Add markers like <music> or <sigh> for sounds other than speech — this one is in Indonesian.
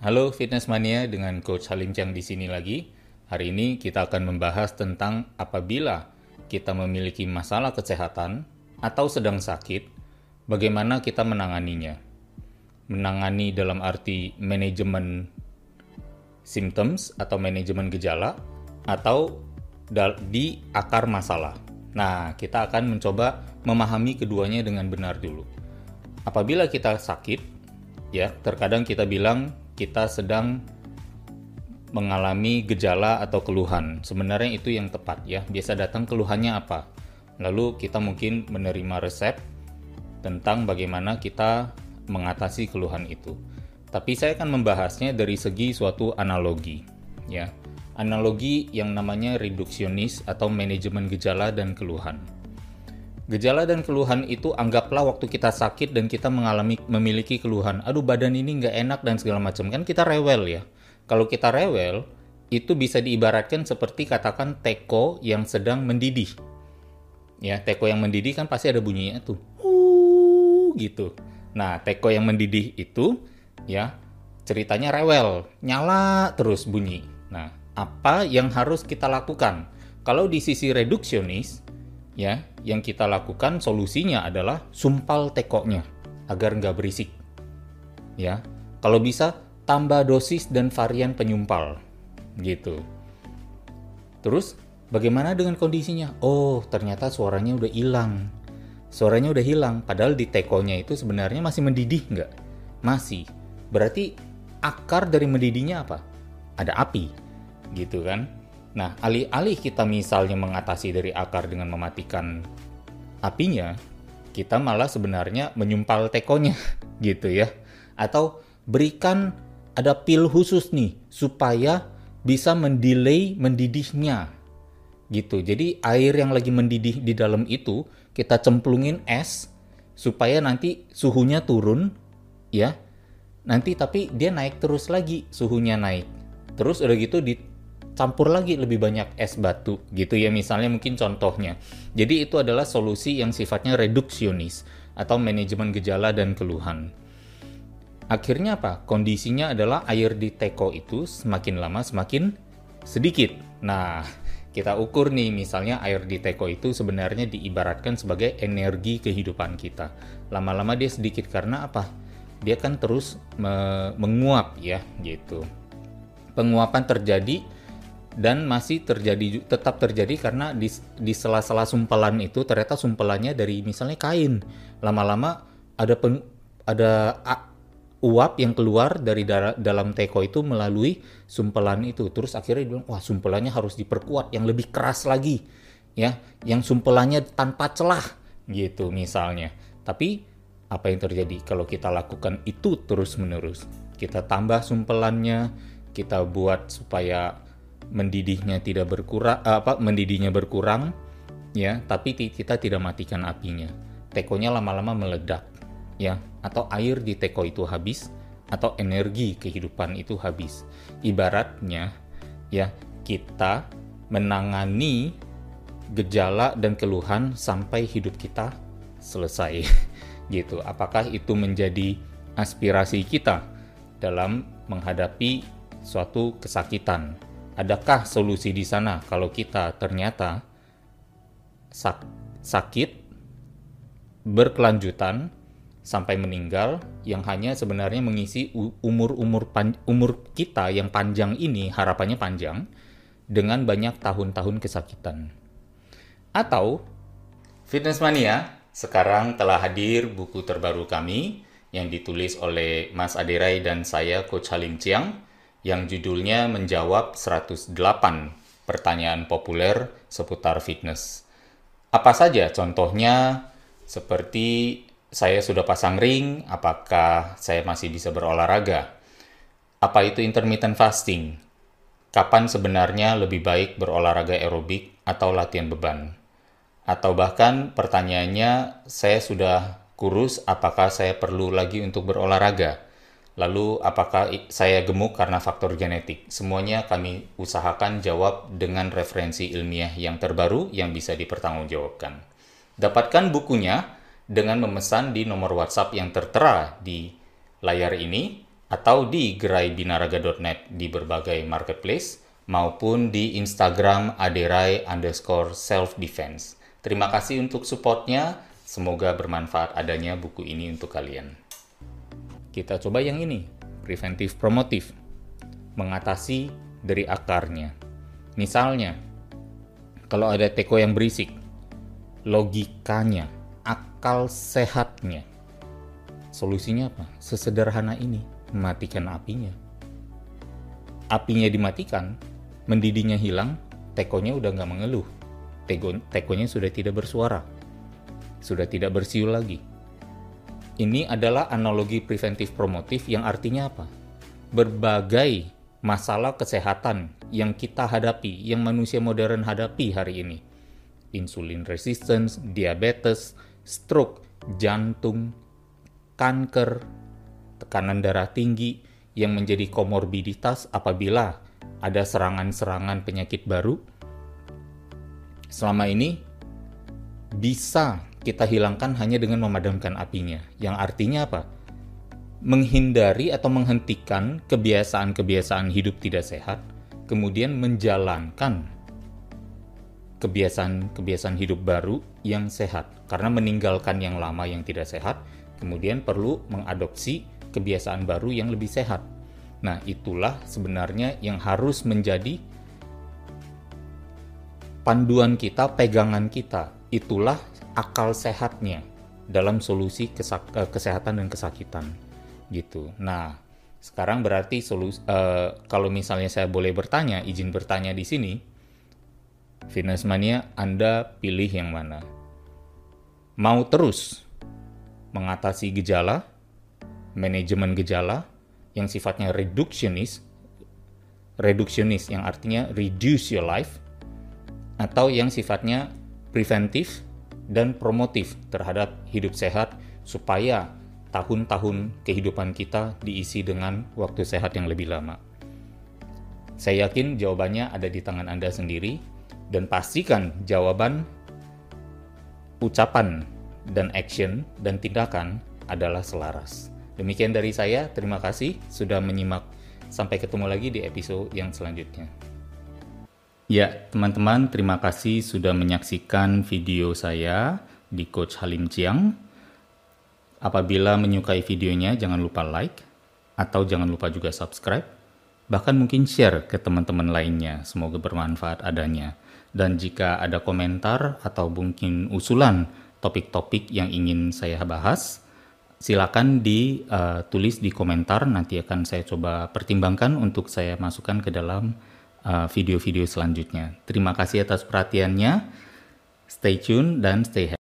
Halo Fitness Mania dengan Coach Halim Chang di sini lagi. Hari ini kita akan membahas tentang apabila kita memiliki masalah kesehatan atau sedang sakit, bagaimana kita menanganinya. Menangani dalam arti manajemen symptoms atau manajemen gejala atau di akar masalah. Nah, kita akan mencoba memahami keduanya dengan benar dulu. Apabila kita sakit, ya, terkadang kita bilang kita sedang mengalami gejala atau keluhan. Sebenarnya itu yang tepat ya. Biasa datang keluhannya apa? Lalu kita mungkin menerima resep tentang bagaimana kita mengatasi keluhan itu. Tapi saya akan membahasnya dari segi suatu analogi ya. Analogi yang namanya reduksionis atau manajemen gejala dan keluhan. Gejala dan keluhan itu anggaplah waktu kita sakit dan kita mengalami memiliki keluhan. Aduh badan ini nggak enak dan segala macam kan kita rewel ya. Kalau kita rewel itu bisa diibaratkan seperti katakan teko yang sedang mendidih. Ya teko yang mendidih kan pasti ada bunyinya tuh. Uh, gitu. Nah teko yang mendidih itu ya ceritanya rewel, nyala terus bunyi. Nah apa yang harus kita lakukan? Kalau di sisi reduksionis ya yang kita lakukan solusinya adalah sumpal tekonya agar nggak berisik. Ya kalau bisa tambah dosis dan varian penyumpal gitu. Terus bagaimana dengan kondisinya? Oh ternyata suaranya udah hilang. Suaranya udah hilang padahal di tekonya itu sebenarnya masih mendidih nggak? Masih. Berarti akar dari mendidihnya apa? Ada api gitu kan Nah, alih-alih kita misalnya mengatasi dari akar dengan mematikan apinya, kita malah sebenarnya menyumpal tekonya <laughs> gitu ya. Atau berikan ada pil khusus nih supaya bisa mendelay mendidihnya. Gitu. Jadi air yang lagi mendidih di dalam itu kita cemplungin es supaya nanti suhunya turun ya. Nanti tapi dia naik terus lagi, suhunya naik. Terus udah gitu di campur lagi lebih banyak es batu gitu ya misalnya mungkin contohnya. Jadi itu adalah solusi yang sifatnya reduksionis atau manajemen gejala dan keluhan. Akhirnya apa? Kondisinya adalah air di teko itu semakin lama semakin sedikit. Nah, kita ukur nih misalnya air di teko itu sebenarnya diibaratkan sebagai energi kehidupan kita. Lama-lama dia sedikit karena apa? Dia kan terus me menguap ya gitu. Penguapan terjadi dan masih terjadi tetap terjadi karena di, di sela-sela sumpelan itu ternyata sumpelannya dari misalnya kain. Lama-lama ada pen, ada a, uap yang keluar dari da dalam teko itu melalui sumpelan itu. Terus akhirnya dia bilang wah sumpelannya harus diperkuat yang lebih keras lagi ya. Yang sumpelannya tanpa celah gitu misalnya. Tapi apa yang terjadi? Kalau kita lakukan itu terus menerus kita tambah sumpelannya kita buat supaya mendidihnya tidak berkurang apa mendidihnya berkurang ya tapi kita tidak matikan apinya. Tekonya lama-lama meledak ya atau air di teko itu habis atau energi kehidupan itu habis. Ibaratnya ya kita menangani gejala dan keluhan sampai hidup kita selesai <laughs> gitu. Apakah itu menjadi aspirasi kita dalam menghadapi suatu kesakitan adakah solusi di sana kalau kita ternyata sak sakit berkelanjutan sampai meninggal yang hanya sebenarnya mengisi umur-umur umur kita yang panjang ini harapannya panjang dengan banyak tahun-tahun kesakitan. Atau Fitness Mania sekarang telah hadir buku terbaru kami yang ditulis oleh Mas Aderai dan saya Coach Halim Chiang yang judulnya menjawab 108 pertanyaan populer seputar fitness. Apa saja contohnya seperti saya sudah pasang ring, apakah saya masih bisa berolahraga? Apa itu intermittent fasting? Kapan sebenarnya lebih baik berolahraga aerobik atau latihan beban? Atau bahkan pertanyaannya, saya sudah kurus, apakah saya perlu lagi untuk berolahraga? Lalu apakah saya gemuk karena faktor genetik? Semuanya kami usahakan jawab dengan referensi ilmiah yang terbaru yang bisa dipertanggungjawabkan. Dapatkan bukunya dengan memesan di nomor WhatsApp yang tertera di layar ini atau di geraibinaraga.net di berbagai marketplace maupun di Instagram aderai underscore self defense. Terima kasih untuk supportnya. Semoga bermanfaat adanya buku ini untuk kalian. Kita coba yang ini, preventif promotif. Mengatasi dari akarnya. Misalnya, kalau ada teko yang berisik, logikanya, akal sehatnya. Solusinya apa? Sesederhana ini, matikan apinya. Apinya dimatikan, mendidihnya hilang, tekonya udah nggak mengeluh. Teko, tekonya sudah tidak bersuara sudah tidak bersiul lagi. Ini adalah analogi preventif promotif yang artinya apa? Berbagai masalah kesehatan yang kita hadapi, yang manusia modern hadapi hari ini. Insulin resistance, diabetes, stroke, jantung, kanker, tekanan darah tinggi yang menjadi komorbiditas apabila ada serangan-serangan penyakit baru. Selama ini bisa kita hilangkan hanya dengan memadamkan apinya. Yang artinya apa? Menghindari atau menghentikan kebiasaan-kebiasaan hidup tidak sehat, kemudian menjalankan kebiasaan-kebiasaan hidup baru yang sehat. Karena meninggalkan yang lama yang tidak sehat, kemudian perlu mengadopsi kebiasaan baru yang lebih sehat. Nah, itulah sebenarnya yang harus menjadi panduan kita, pegangan kita. Itulah akal sehatnya dalam solusi eh, kesehatan dan kesakitan gitu. Nah, sekarang berarti solusi uh, kalau misalnya saya boleh bertanya, izin bertanya di sini, fitness mania Anda pilih yang mana? Mau terus mengatasi gejala, manajemen gejala yang sifatnya reductionist, reductionist yang artinya reduce your life, atau yang sifatnya preventif dan promotif terhadap hidup sehat supaya tahun-tahun kehidupan kita diisi dengan waktu sehat yang lebih lama. Saya yakin jawabannya ada di tangan Anda sendiri dan pastikan jawaban, ucapan, dan action dan tindakan adalah selaras. Demikian dari saya, terima kasih sudah menyimak. Sampai ketemu lagi di episode yang selanjutnya. Ya, teman-teman, terima kasih sudah menyaksikan video saya di Coach Halim Chiang. Apabila menyukai videonya, jangan lupa like, atau jangan lupa juga subscribe, bahkan mungkin share ke teman-teman lainnya. Semoga bermanfaat adanya. Dan jika ada komentar atau mungkin usulan topik-topik yang ingin saya bahas, silakan ditulis uh, di komentar. Nanti akan saya coba pertimbangkan untuk saya masukkan ke dalam video-video uh, selanjutnya. Terima kasih atas perhatiannya. Stay tune dan stay happy.